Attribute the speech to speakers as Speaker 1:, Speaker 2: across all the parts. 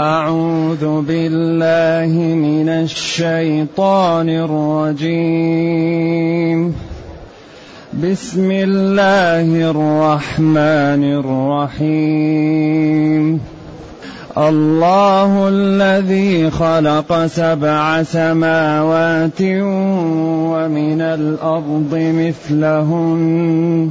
Speaker 1: أعوذ بالله من الشيطان الرجيم. بسم الله الرحمن الرحيم. الله الذي خلق سبع سماوات ومن الأرض مثلهن.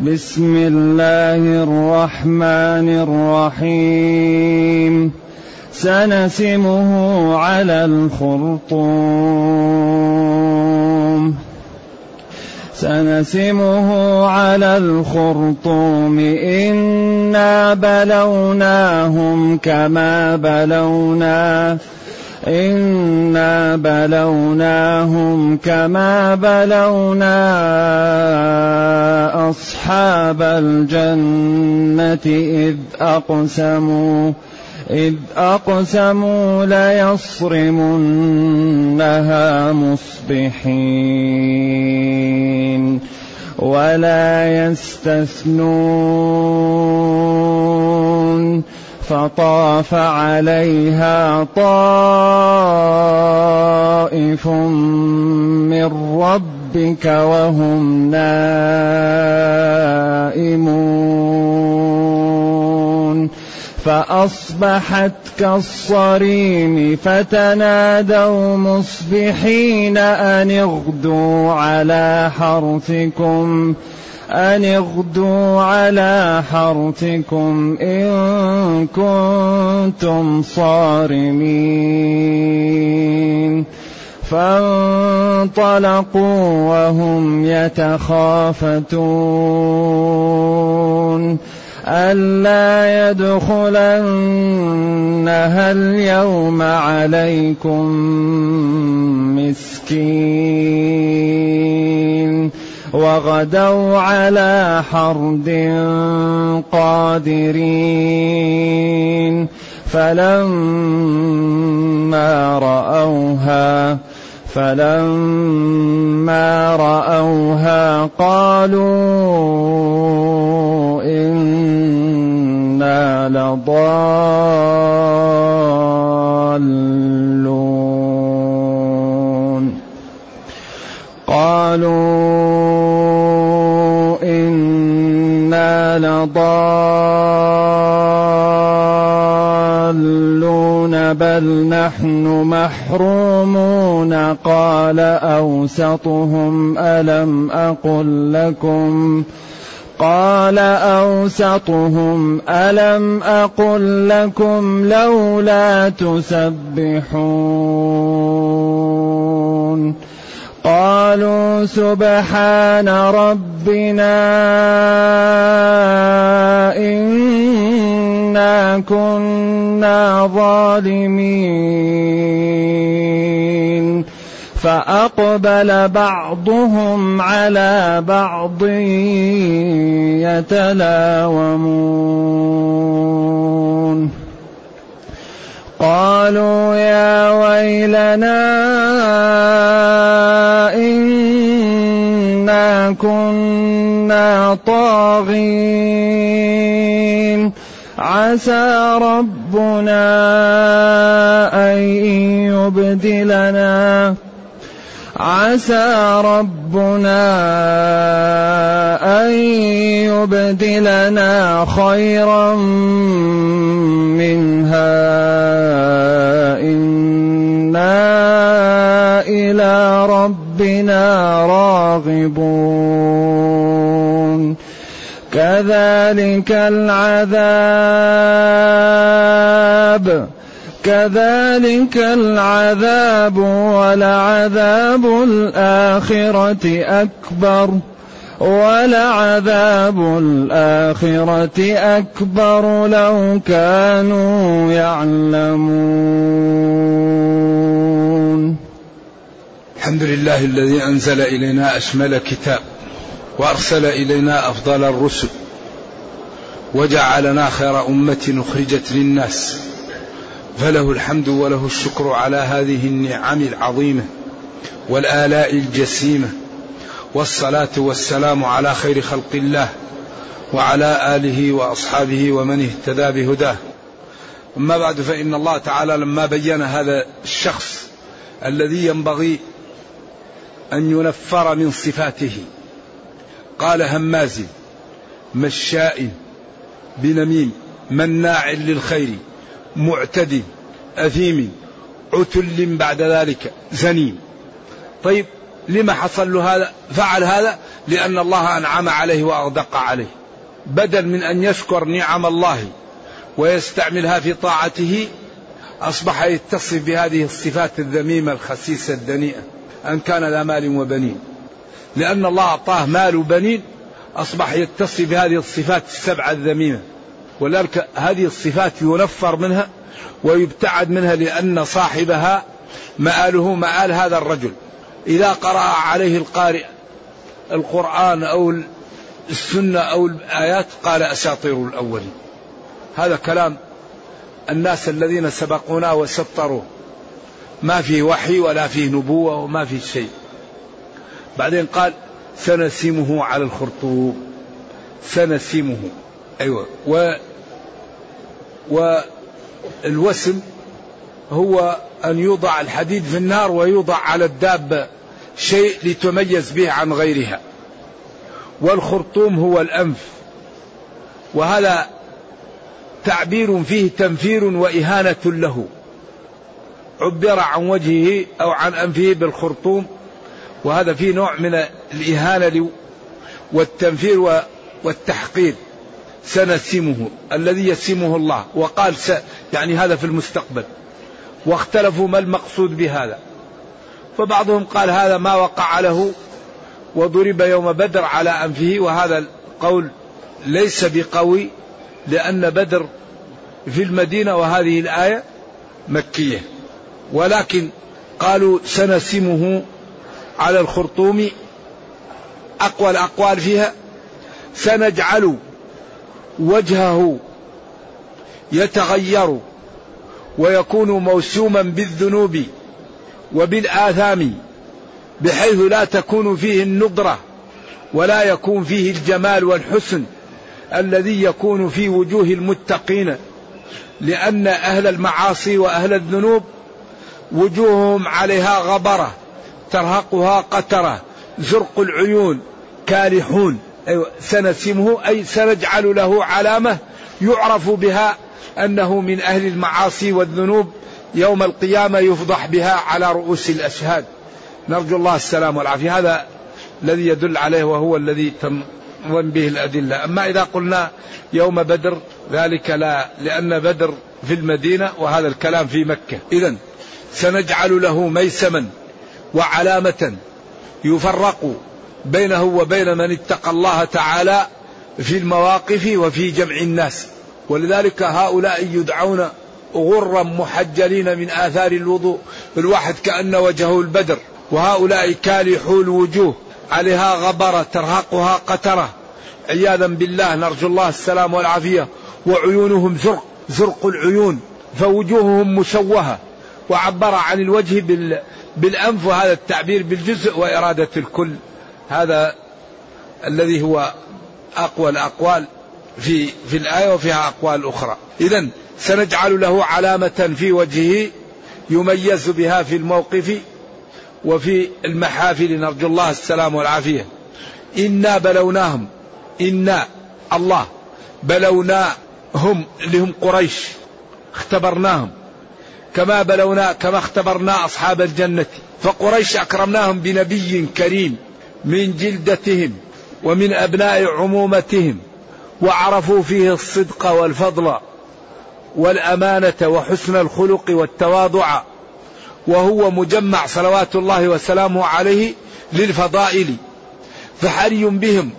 Speaker 1: بسم الله الرحمن الرحيم. سنسمه على الخرطوم. سنسمه على الخرطوم. إنا بلوناهم كما بلونا إنا بلوناهم كما بلونا أصحاب الجنة إذ أقسموا إذ أقسموا ليصرمنها مصبحين ولا يستثنون فطاف عليها طائف من ربك وهم نائمون. فأصبحت كالصريم فتنادوا مصبحين أن اغدوا على حرثكم ۖ. أن اغدوا على حرثكم إن كنتم صارمين. فانطلقوا وهم يتخافتون. ألا يدخلنها اليوم عليكم مسكين. وغدوا على حرد قادرين. فلما رأوها فلما رأوها قالوا إنا لضالون. قالوا إنا لضالون بل نحن محرومون قال أوسطهم ألم أقل لكم قال أوسطهم ألم أقل لكم لولا تسبحون قالوا سبحان ربنا كنا ظالمين. فأقبل بعضهم على بعض يتلاومون. قالوا يا ويلنا إنا كنا طاغين. عسى ربنا أن يبدلنا. عسى ربنا أن يبدلنا خيرا منها. إنا إلى ربنا راغبون. كذلك العذاب. كذلك العذاب ولعذاب الآخرة أكبر. ولعذاب الآخرة أكبر لو كانوا يعلمون.
Speaker 2: الحمد لله الذي أنزل إلينا أشمل كتاب. وأرسل إلينا أفضل الرسل وجعلنا خير أمة أخرجت للناس فله الحمد وله الشكر على هذه النعم العظيمة والآلاء الجسيمة والصلاة والسلام على خير خلق الله وعلى آله وأصحابه ومن اهتدى بهداه. أما بعد فإن الله تعالى لما بين هذا الشخص الذي ينبغي أن ينفر من صفاته قال هماز مشاء بنميم مناع للخير معتد أثيم عتل بعد ذلك زنيم. طيب لما حصل له هذا فعل هذا؟ لأن الله أنعم عليه وأغدق عليه. بدل من أن يشكر نعم الله ويستعملها في طاعته أصبح يتصف بهذه الصفات الذميمة الخسيسة الدنيئة أن كان ذا مال وبنين. لأن الله أعطاه مال وبنين أصبح يتصف بهذه الصفات السبعة الذميمة. ولذلك هذه الصفات ينفر منها ويبتعد منها لأن صاحبها مآله مآل هذا الرجل. إذا قرأ عليه القارئ القرآن أو السنة أو الآيات قال أساطير الأولين. هذا كلام الناس الذين سبقونا وسطروا ما فيه وحي ولا فيه نبوة وما فيه شيء. بعدين قال سنسمه على الخرطوم. سنسمه أيوة. و والوسم هو أن يوضع الحديد في النار ويوضع على الدابة شيء لتميز به عن غيرها. والخرطوم هو الأنف. وهذا تعبير فيه تنفير وإهانة له. عبر عن وجهه أو عن أنفه بالخرطوم وهذا فيه نوع من الإهانة والتنفير والتحقير. سنسمه الذي يسمه الله. وقال س يعني هذا في المستقبل. واختلفوا ما المقصود بهذا. فبعضهم قال هذا ما وقع له وضرب يوم بدر على أنفه. وهذا القول ليس بقوي لأن بدر في المدينة وهذه الآية مكية. ولكن قالوا سنسمه على الخرطوم أقوى الأقوال فيها سنجعل وجهه يتغير ويكون موسوما بالذنوب وبالآثام بحيث لا تكون فيه النضرة ولا يكون فيه الجمال والحسن الذي يكون في وجوه المتقين لأن أهل المعاصي وأهل الذنوب وجوههم عليها غبرة. ترهقها قترة زرق العيون كالحون. أيوة سنسمه أي سنجعل له علامة يعرف بها أنه من أهل المعاصي والذنوب يوم القيامة يفضح بها على رؤوس الأشهاد. نرجو الله السلام والعافية. هذا الذي يدل عليه وهو الذي تنظم به الأدلة. أما إذا قلنا يوم بدر ذلك لا لأن بدر في المدينة وهذا الكلام في مكة. إذا سنجعل له ميسما. وعلامة يفرق بينه وبين من اتقى الله تعالى في المواقف وفي جمع الناس. ولذلك هؤلاء يدعون غرا محجلين من آثار الوضوء الواحد كأن وجهه البدر. وهؤلاء كالحوا الوجوه عليها غبرة ترهقها قترة. عياذا بالله نرجو الله السلام والعافية. وعيونهم زرق زرق العيون فوجوههم مشوهة وعبر عن الوجه بالأنف وهذا التعبير بالجزء وإرادة الكل. هذا الذي هو أقوى الأقوال في في الآية وفيها أقوال أخرى. إذا سنجعل له علامة في وجهه يميز بها في الموقف وفي المحافل. نرجو الله السلام والعافية. إنا بلوناهم. إنا الله بلوناهم اللي هم قريش. اختبرناهم. كما بلونا كما اختبرنا أصحاب الجنة فقريش أكرمناهم بنبي كريم من جلدتهم ومن أبناء عمومتهم وعرفوا فيه الصدق والفضل والأمانة وحسن الخلق والتواضع وهو مجمع صلوات الله وسلامه عليه للفضائل فحري بهم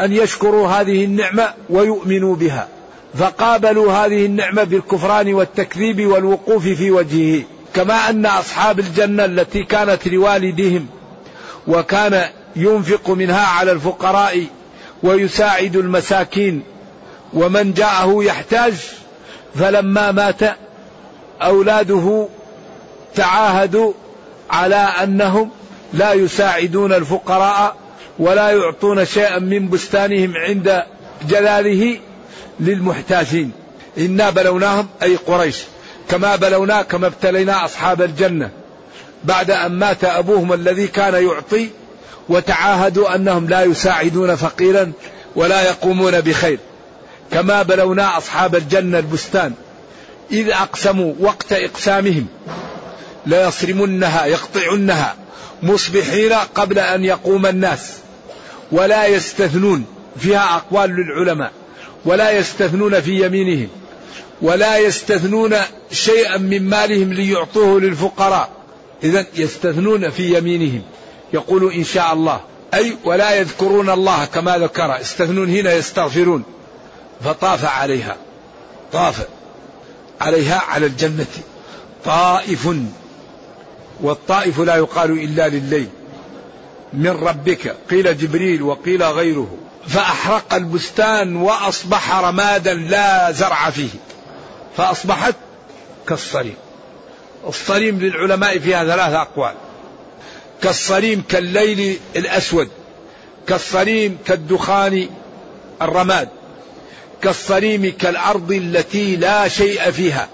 Speaker 2: أن يشكروا هذه النعمة ويؤمنوا بها. فقابلوا هذه النعمة بالكفران والتكذيب والوقوف في وجهه كما أن أصحاب الجنة التي كانت لوالدهم وكان ينفق منها على الفقراء ويساعد المساكين ومن جاءه يحتاج فلما مات أولاده تعاهدوا على أنهم لا يساعدون الفقراء ولا يعطون شيئا من بستانهم عند جلاله للمحتاجين. إنا بلوناهم أي قريش. كما بلونا كما ابتلينا أصحاب الجنة. بعد أن مات أبوهم الذي كان يعطي وتعاهدوا أنهم لا يساعدون فقيرا ولا يقومون بخير. كما بلونا أصحاب الجنة البستان. إذ أقسموا وقت إقسامهم. ليصرمنها يقطعنها مصبحين قبل أن يقوم الناس. ولا يستثنون فيها أقوال للعلماء. ولا يستثنون في يمينهم ولا يستثنون شيئا من مالهم ليعطوه للفقراء. إذا يستثنون في يمينهم. يقول إن شاء الله. أي ولا يذكرون الله كما ذكر. يستثنون هنا يستغفرون. فطاف عليها. طاف عليها على الجنة. طائف. والطائف لا يقال إلا لليل. من ربك. قيل جبريل وقيل غيره. فأحرق البستان وأصبح رمادا لا زرع فيه. فأصبحت كالصريم الصريم للعلماء فيها ثلاث أقوال. كالصريم كالليل الأسود. كالصريم كالدخان الرماد. كالصريم كالأرض التي لا شيء فيها.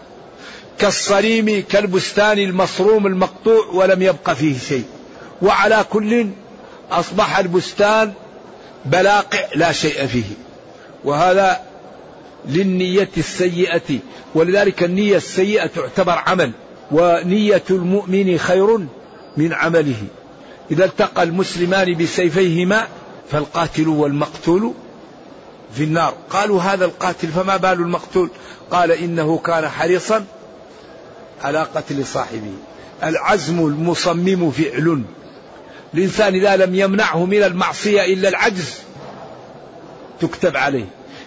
Speaker 2: كالصريم كالبستان المصروم المقطوع ولم يبق فيه شيء. وعلى كل أصبح البستان بلاقع لا شيء فيه. وهذا للنية السيئة. ولذلك النية السيئة تعتبر عمل. ونية المؤمن خير من عمله. إذا التقى المسلمان بسيفيهما فالقاتل والمقتول في النار. قالوا هذا القاتل فما بال المقتول؟ قال إنه كان حريصا على قتل صاحبه. العزم المصمم فعل. الإنسان إذا لم يمنعه من المعصية إلا العجز تكتب عليه.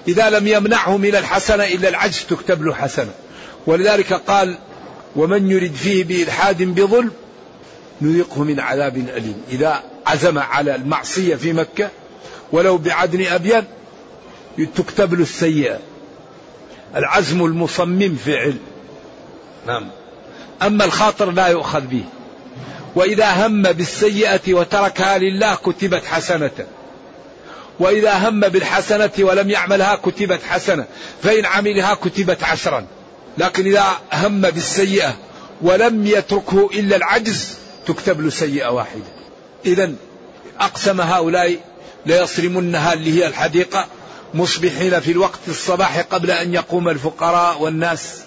Speaker 2: إذا لم يمنعه من الحسنة إلا العجز تكتب له حسنة. ولذلك قال ومن يرد فيه بإلحاد بظلم نذقه من عذاب أليم. إذا عزم على المعصية في مكة ولو بعدن أبين تكتب له السيئة. العزم المصمم فعل. نعم. أما الخاطر لا يؤخذ به. وإذا هم بالسيئة وتركها لله كتبت حسنة. وإذا هم بالحسنة ولم يعملها كتبت حسنة. فإن عملها كتبت عشرا. لكن إذا هم بالسيئة ولم يتركه إلا العجز تكتب له سيئة واحدة. إذا أقسم هؤلاء ليصرمنها اللي هي الحديقة مصبحين في الوقت الصباح قبل أن يقوم الفقراء والناس.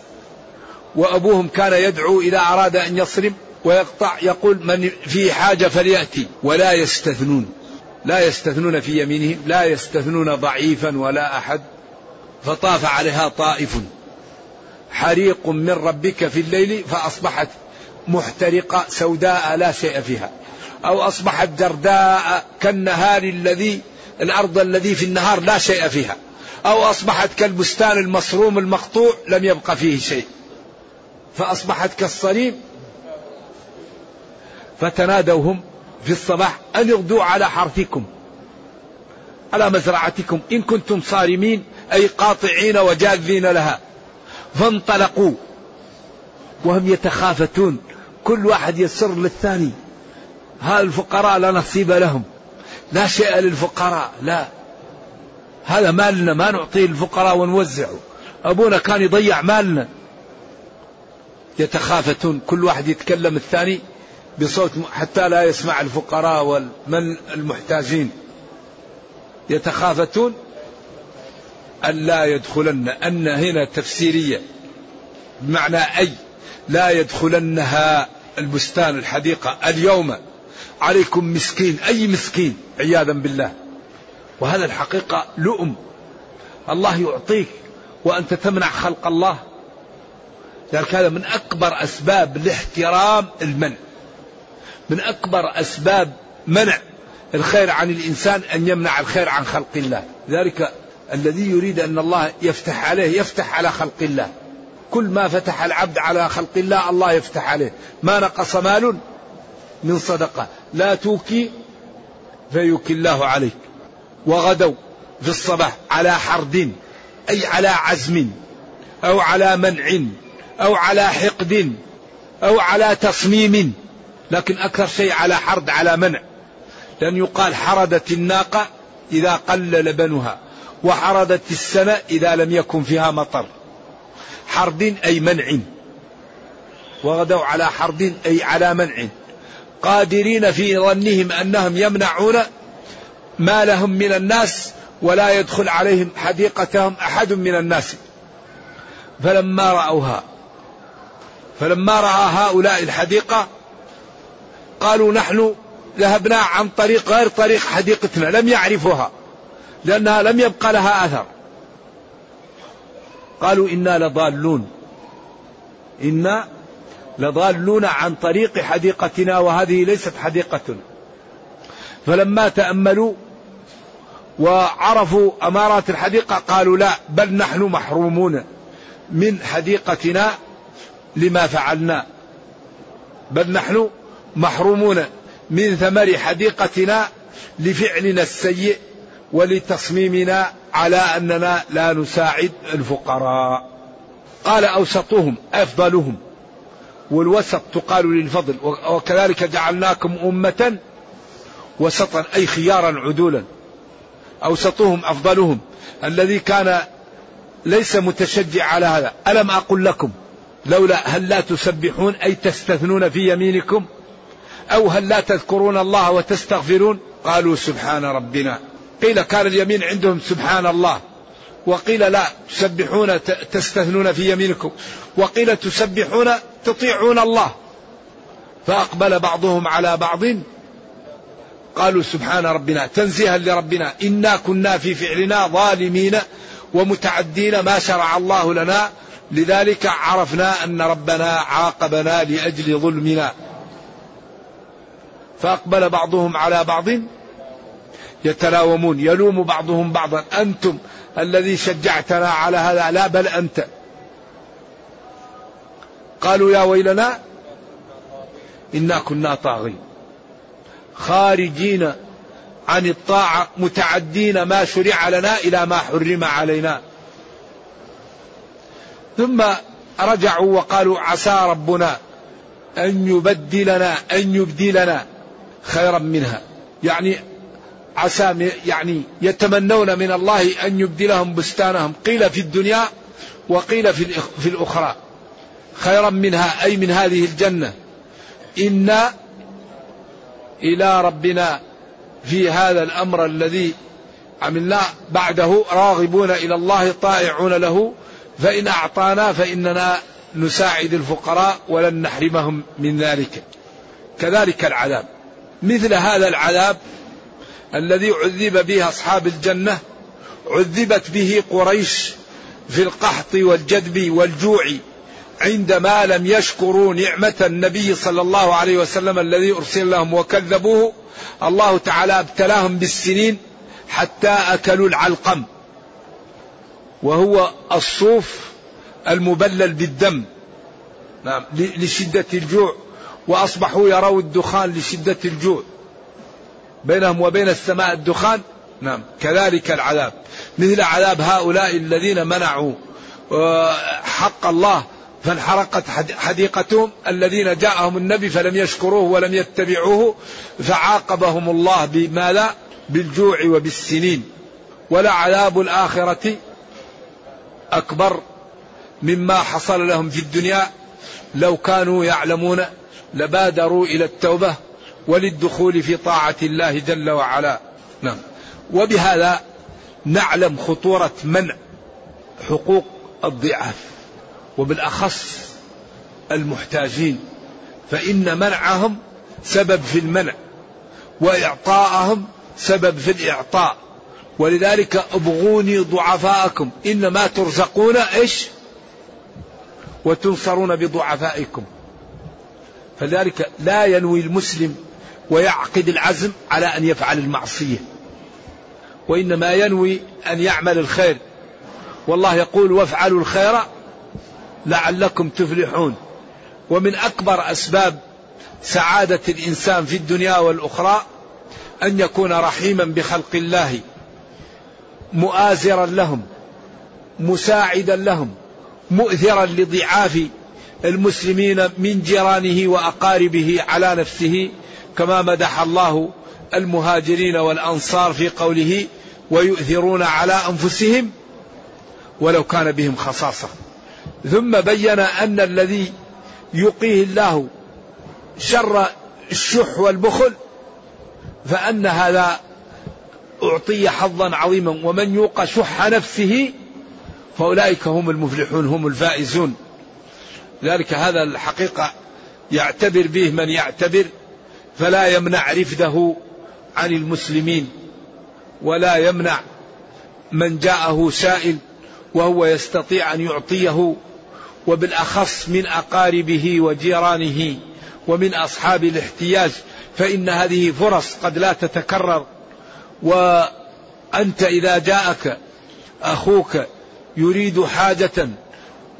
Speaker 2: وأبوهم كان يدعو إذا أراد أن يصرم ويقطع يقول من في حاجة فليأتي ولا يستثنون. لا يستثنون في يمينهم لا يستثنون ضعيفا ولا أحد. فطاف عليها طائف. حريق من ربك في الليل فأصبحت محترقة سوداء لا شيء فيها. أو أصبحت جرداء كالنهار الذي الأرض الذي في النهار لا شيء فيها. أو أصبحت كالبستان المصروم المقطوع لم يبق فيه شيء. فأصبحت كالصريم فتنادوا هم في الصباح أن اغدوا على حرثكم على مزرعتكم إن كنتم صارمين أي قاطعين وجاذين لها. فانطلقوا وهم يتخافتون كل واحد يسر للثاني هذا الفقراء لا نصيب لهم؟ لا شيء للفقراء لا. هذا مالنا ما نعطيه للفقراء ونوزعه أبونا كان يضيع مالنا. يتخافتون كل واحد يتكلم الثاني بصوت حتى لا يسمع الفقراء والمن المحتاجين. يتخافتون لا يدخلن أن هنا تفسيرية. بمعنى أي؟ لا يدخلنها البستان الحديقة اليوم. عليكم مسكين أي مسكين؟ عياذا بالله. وهذا الحقيقة لؤم. الله يعطيك وأنت تمنع خلق الله. ذلك هذا من أكبر أسباب الاحترام المنع من أكبر أسباب منع الخير عن الإنسان أن يمنع الخير عن خلق الله. ذلك الذي يريد أن الله يفتح عليه يفتح على خلق الله. كل ما فتح العبد على خلق الله الله يفتح عليه. ما نقص مال من صدقة. لا توكي فيوكي الله عليك. وغدوا في الصباح على حرد أي على عزم أو على منع أو على حقد أو على تصميم. لكن أكثر شيء على حرد على منع لأن يقال حردت الناقة إذا قل لبنها وحردت السنة إذا لم يكن فيها مطر. حرد أي منع. وغدوا على حرد أي على منع. قادرين في ظنهم أنهم يمنعون ما لهم من الناس ولا يدخل عليهم حديقتهم أحد من الناس. فلما رأوها فلما رأى هؤلاء الحديقة قالوا نحن ذهبنا عن طريق غير طريق حديقتنا لم يعرفوها لأنها لم يبقى لها أثر. قالوا إنا لضالون. إنا لضالون عن طريق حديقتنا وهذه ليست حديقتنا فلما تأملوا وعرفوا أمارات الحديقة قالوا لا بل نحن محرومون من حديقتنا لما فعلنا. بل نحن محرومون من ثمر حديقتنا لفعلنا السيء ولتصميمنا على أننا لا نساعد الفقراء. قال أوسطهم أفضلهم. والوسط تقال للفضل وكذلك جعلناكم أمة وسطا أي خيارا عدولا. أوسطهم أفضلهم. الذي كان ليس متشجع على هذا. ألم أقل لكم؟ لولا هل لا تسبحون أي تستثنون في يمينكم؟ أو هل لا تذكرون الله وتستغفرون؟ قالوا سبحان ربنا. قيل كان اليمين عندهم سبحان الله. وقيل لا تسبحون تستثنون في يمينكم. وقيل تسبحون تطيعون الله. فأقبل بعضهم على بعض. قالوا سبحان ربنا تنزيها لربنا. إنا كنا في فعلنا ظالمين ومتعدين ما شرع الله لنا. لذلك عرفنا أن ربنا عاقبنا لأجل ظلمنا. فأقبل بعضهم على بعض يتلاومون يلوم بعضهم بعضا. أنتم الذي شجعتنا على هذا لا بل أنت. قالوا يا ويلنا إنا كنا طاغين. خارجين عن الطاعة متعدين ما شرع لنا إلى ما حرم علينا. ثم رجعوا وقالوا عسى ربنا أن يبدلنا أن يبدلنا. خيرا منها. يعني عسى يعني يتمنون من الله أن يبدلهم بستانهم. قيل في الدنيا وقيل في الأخرى. خيرا منها أي من هذه الجنة. إنا إلى ربنا في هذا الأمر الذي عملناه بعده راغبون إلى الله طائعون له. فإن أعطانا فإننا نساعد الفقراء ولن نحرمهم من ذلك. كذلك العذاب. مثل هذا العذاب الذي عذب به أصحاب الجنة عذبت به قريش في القحط والجدب والجوع عندما لم يشكروا نعمة النبي صلى الله عليه وسلم الذي أرسل لهم وكذبوه. الله تعالى ابتلاهم بالسنين حتى أكلوا العلقم. وهو الصوف المبلل بالدم نعم لشدة الجوع. وأصبحوا يروا الدخان لشدة الجوع بينهم وبين السماء الدخان. نعم. كذلك العذاب. مثل عذاب هؤلاء الذين منعوا آه، حق الله فانحرقت حديقتهم الذين جاءهم النبي فلم يشكروه ولم يتبعوه فعاقبهم الله بماذا؟ بالجوع وبالسنين. ولعذاب الآخرة أكبر مما حصل لهم في الدنيا لو كانوا يعلمون لبادروا إلى التوبة وللدخول في طاعة الله جل وعلا. نعم. وبهذا نعلم خطورة منع حقوق الضعاف وبالأخص المحتاجين فإن منعهم سبب في المنع وإعطاءهم سبب في الإعطاء. ولذلك أبغوني ضعفاءكم إنما ترزقون إيش؟ وتنصرون بضعفائكم. فلذلك لا ينوي المسلم ويعقد العزم على أن يفعل المعصية. وإنما ينوي أن يعمل الخير. والله يقول وافعلوا الخير لعلكم تفلحون ومن أكبر أسباب سعادة الإنسان في الدنيا والأخرى أن يكون رحيما بخلق الله مؤازرا لهم مساعدا لهم مؤثرا لضعاف المسلمين من جيرانه وأقاربه على نفسه كما مدح الله المهاجرين والأنصار في قوله ويؤثرون على أنفسهم ولو كان بهم خصاصة ثم بين أن الذي يقيه الله شر الشح والبخل فأن هذا أعطي حظا عظيما ومن يوق شح نفسه فأولئك هم المفلحون هم الفائزون. ذلك هذا الحقيقة يعتبر به من يعتبر فلا يمنع رفده عن المسلمين ولا يمنع من جاءه سائل وهو يستطيع أن يعطيه وبالأخص من أقاربه وجيرانه ومن أصحاب الاحتياج فإن هذه فرص قد لا تتكرر. وأنت إذا جاءك أخوك يريد حاجة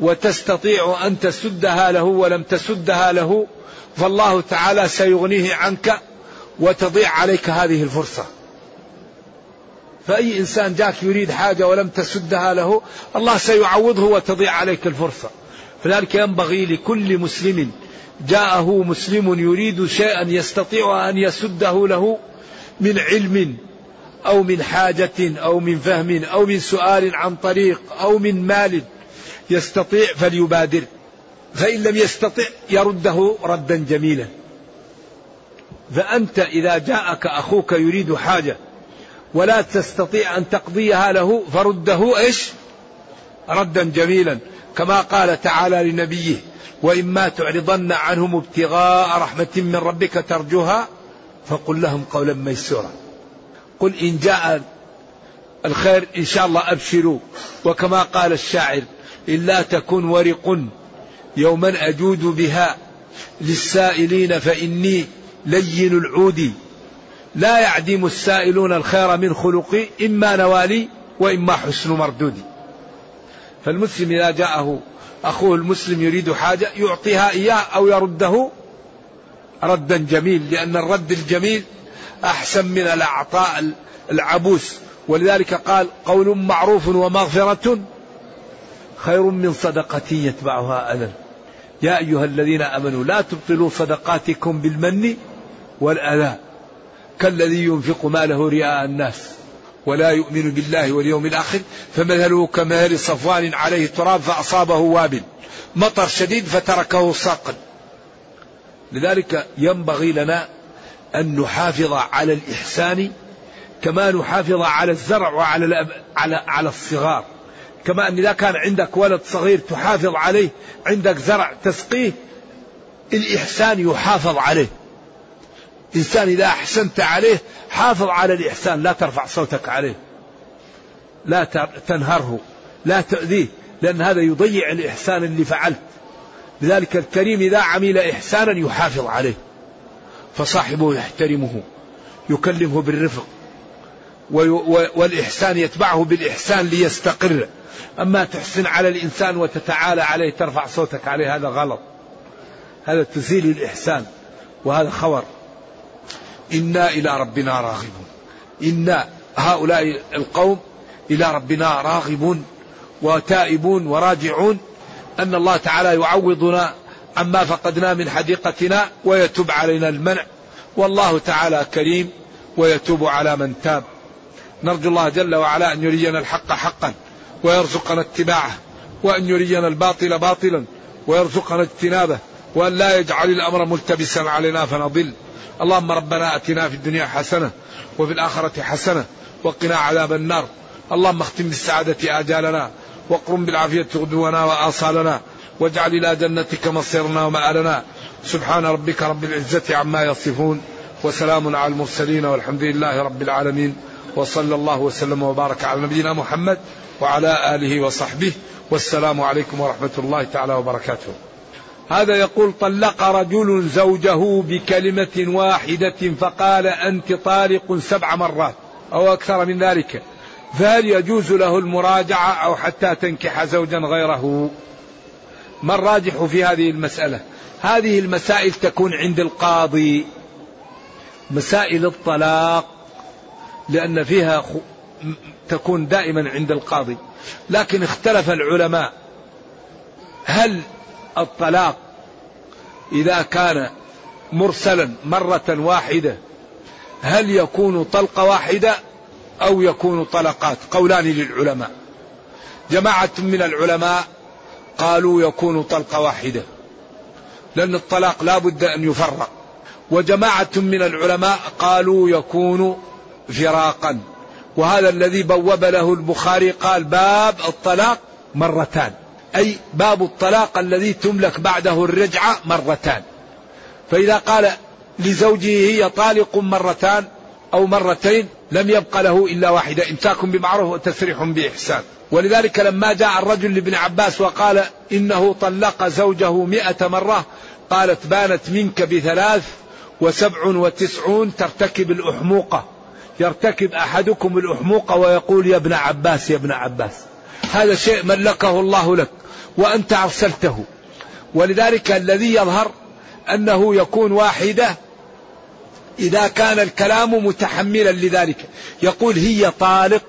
Speaker 2: وتستطيع أن تسدها له ولم تسدها له فالله تعالى سيغنيه عنك وتضيع عليك هذه الفرصة. فأي إنسان جاك يريد حاجة ولم تسدها له الله سيعوضه وتضيع عليك الفرصة. فذلك ينبغي لكل مسلم جاءه مسلم يريد شيئا يستطيع أن يسده له من علم أو من حاجة أو من فهم أو من سؤال عن طريق أو من مال. يستطيع فليبادر. فإن لم يستطع يرده ردا جميلا. فأنت إذا جاءك أخوك يريد حاجة ولا تستطيع أن تقضيها له فرده إيش؟ ردا جميلا. كما قال تعالى لنبيه وإما تعرضن عنهم ابتغاء رحمة من ربك ترجوها فقل لهم قولا ميسورا. قل إن جاء الخير إن شاء الله أبشروا. وكما قال الشاعر إلا تكن ورق يوما أجود بها للسائلين فإني لين العود. لا يعدم السائلون الخير من خلقي إما نوالي وإما حسن مردودي. فالمسلم إذا جاءه أخوه المسلم يريد حاجة يعطيها إياه أو يرده ردا جميل لأن الرد الجميل أحسن من الأعطاء العبوس. ولذلك قال قول معروف ومغفرة خير من صدقة يتبعها أذى. يا أيها الذين آمنوا لا تبطلوا صدقاتكم بالمن والأذى. كالذي ينفق ماله رئاء الناس ولا يؤمن بالله واليوم الآخر فمثله كمثل صفوان عليه تراب فأصابه وابل. مطر شديد فتركه صاقا لذلك ينبغي لنا أن نحافظ على الإحسان كما نحافظ على الزرع وعلى. على على الصغار. كما أن إذا كان عندك ولد صغير تحافظ عليه عندك زرع تسقيه الإحسان يحافظ عليه. إنسان إذا أحسنت عليه حافظ على الإحسان لا ترفع صوتك عليه. لا تنهره لا تؤذيه لأن هذا يضيع الإحسان اللي فعلت. لذلك الكريم إذا عمل إحسانا يحافظ عليه. فصاحبه يحترمه يكلمه بالرفق. والإحسان يتبعه بالإحسان ليستقر. أما تحسن على الإنسان وتتعالى عليه ترفع صوتك عليه هذا غلط. هذا تزيل الإحسان وهذا خور. إنا إلى ربنا راغبون. إنا هؤلاء القوم إلى ربنا راغبون وتائبون وراجعون أن الله تعالى يعوضنا عما فقدنا من حديقتنا ويتوب علينا المنع. والله تعالى كريم ويتوب على من تاب. نرجو الله جل وعلا أن يرينا الحق حقا ويرزقنا اتباعه وأن يرينا الباطل باطلا ويرزقنا اجتنابه وأن لا يجعل الأمر ملتبسا علينا فنضل. اللهم ربنا أتنا في الدنيا حسنة وفي الآخرة حسنة وقنا عذاب النار. اللهم اختم بالسعادة آجالنا واقرم بالعافية غدونا وآصالنا واجعل إلى جنتك مصيرنا ومآلنا. سبحان ربك رب العزة عما يصفون. وسلام على المرسلين والحمد لله رب العالمين. وصلى الله وسلم وبارك على نبينا محمد وعلى آله وصحبه. والسلام عليكم ورحمة الله تعالى وبركاته. هذا يقول طلق رجل زوجه بكلمة واحدة فقال أنت طالق سبع مرات أو أكثر من ذلك. فهل يجوز له المراجعة أو حتى تنكح زوجا غيره؟ ما الراجح في هذه المسألة؟ هذه المسائل تكون عند القاضي. مسائل الطلاق لأن فيها تكون دائما عند القاضي. لكن اختلف العلماء. هل الطلاق إذا كان مرسلا مرة واحدة هل يكون طلقة واحدة أو يكون طلقات؟ قولان للعلماء. جماعة من العلماء قالوا يكون طلقة واحدة لأن الطلاق لا بد أن يفرق. وجماعة من العلماء قالوا يكون فراقا. وهذا الذي بوب له البخاري قال باب الطلاق مرتان. أي باب الطلاق الذي تملك بعده الرجعة مرتان. فإذا قال لزوجه هي طالق مرتان أو مرتين لم يبق له إلا واحدة. إمساك بمعروف وتسريح بإحسان. ولذلك لما جاء الرجل لابن عباس وقال إنه طلق زوجه مئة مرة قالت بانت منك بثلاث وسبع وتسعون ترتكب الأحموقة. يرتكب أحدكم الأحموقة ويقول يا ابن عباس يا ابن عباس هذا شيء ملكه الله لك وأنت أرسلته. ولذلك الذي يظهر أنه يكون واحدة إذا كان الكلام متحملا لذلك. يقول هي طالق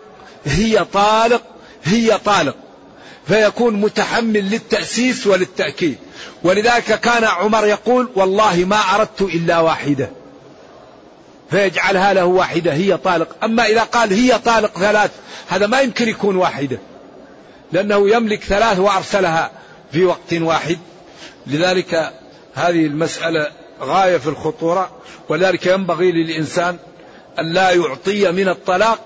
Speaker 2: هي طالق هي طالق. فيكون متحمل للتأسيس وللتأكيد. ولذلك كان عمر يقول والله ما أردت إلا واحدة. فيجعلها له واحدة هي طالق. أما إذا قال هي طالق ثلاث هذا ما يمكن يكون واحدة. لأنه يملك ثلاث وأرسلها في وقت واحد. لذلك هذه المسألة غاية في الخطورة. ولذلك ينبغي للإنسان أن لا يعطي من الطلاق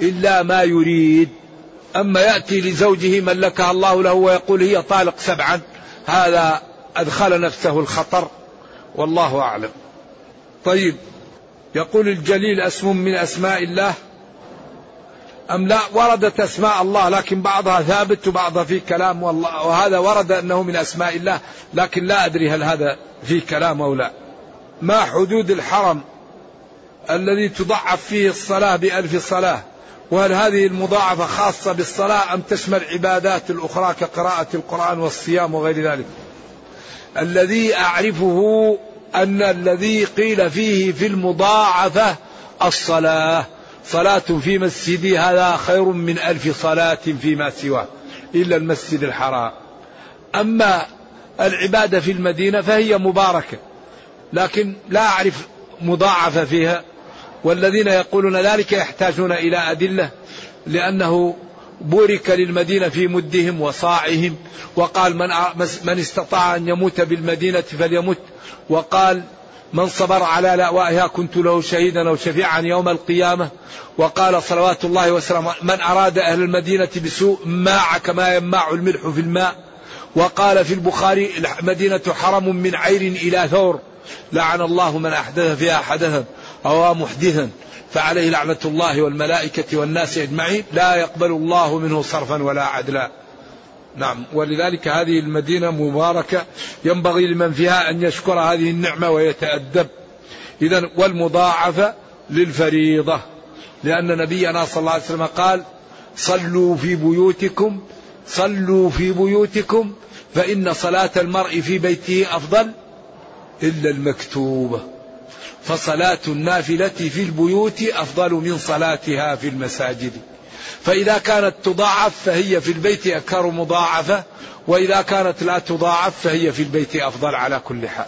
Speaker 2: إلا ما يريد. أما يأتي لزوجه ملكها الله له ويقول هي طالق سبعا هذا أدخل نفسه الخطر والله أعلم. طيب يقول الجليل اسم من أسماء الله؟ أم لا؟ وردت أسماء الله لكن بعضها ثابت وبعضها في كلام والله وهذا ورد أنه من أسماء الله لكن لا أدري هل هذا في كلام أو لا. ما حدود الحرم الذي تضعف فيه الصلاة بألف صلاة؟ وهل هذه المضاعفة خاصة بالصلاة أم تشمل عبادات الأخرى كقراءة القرآن والصيام وغير ذلك؟ الذي أعرفه أن الذي قيل فيه في المضاعفة الصلاة. صلاة في مسجدي هذا خير من ألف صلاة فيما سواه إلا المسجد الحرام. أما العبادة في المدينة فهي مباركة لكن لا أعرف مضاعفة فيها. والذين يقولون ذلك يحتاجون إلى أدلة لأنه بورك للمدينة في مدهم وصاعهم وقال من من استطاع أن يموت بالمدينة فليمت وقال من صبر على لأوائها كنت له شهيدا أو شفيعا يوم القيامة وقال صلوات الله وسلامه من أراد أهل المدينة بسوء ماع كما يماع الملح في الماء وقال في البخاري المدينة حرم من عير إلى ثور لعن الله من أحدث فيها حدثا. أو محدثا فعليه لعنة الله والملائكة والناس أجمعين لا يقبل الله منه صرفا ولا عدلا. نعم. ولذلك هذه المدينة مباركة. ينبغي لمن فيها أن يشكر هذه النعمة ويتأدب. إذا والمضاعفة للفريضة. لأن نبينا صلى الله عليه وسلم قال صلوا في بيوتكم صلوا في بيوتكم فإن صلاة المرء في بيته أفضل إلا المكتوبة. فصلاة النافلة في البيوت أفضل من صلاتها في المساجد. فإذا كانت تضاعف فهي في البيت أكثر مضاعفة وإذا كانت لا تضاعف فهي في البيت أفضل على كل حال.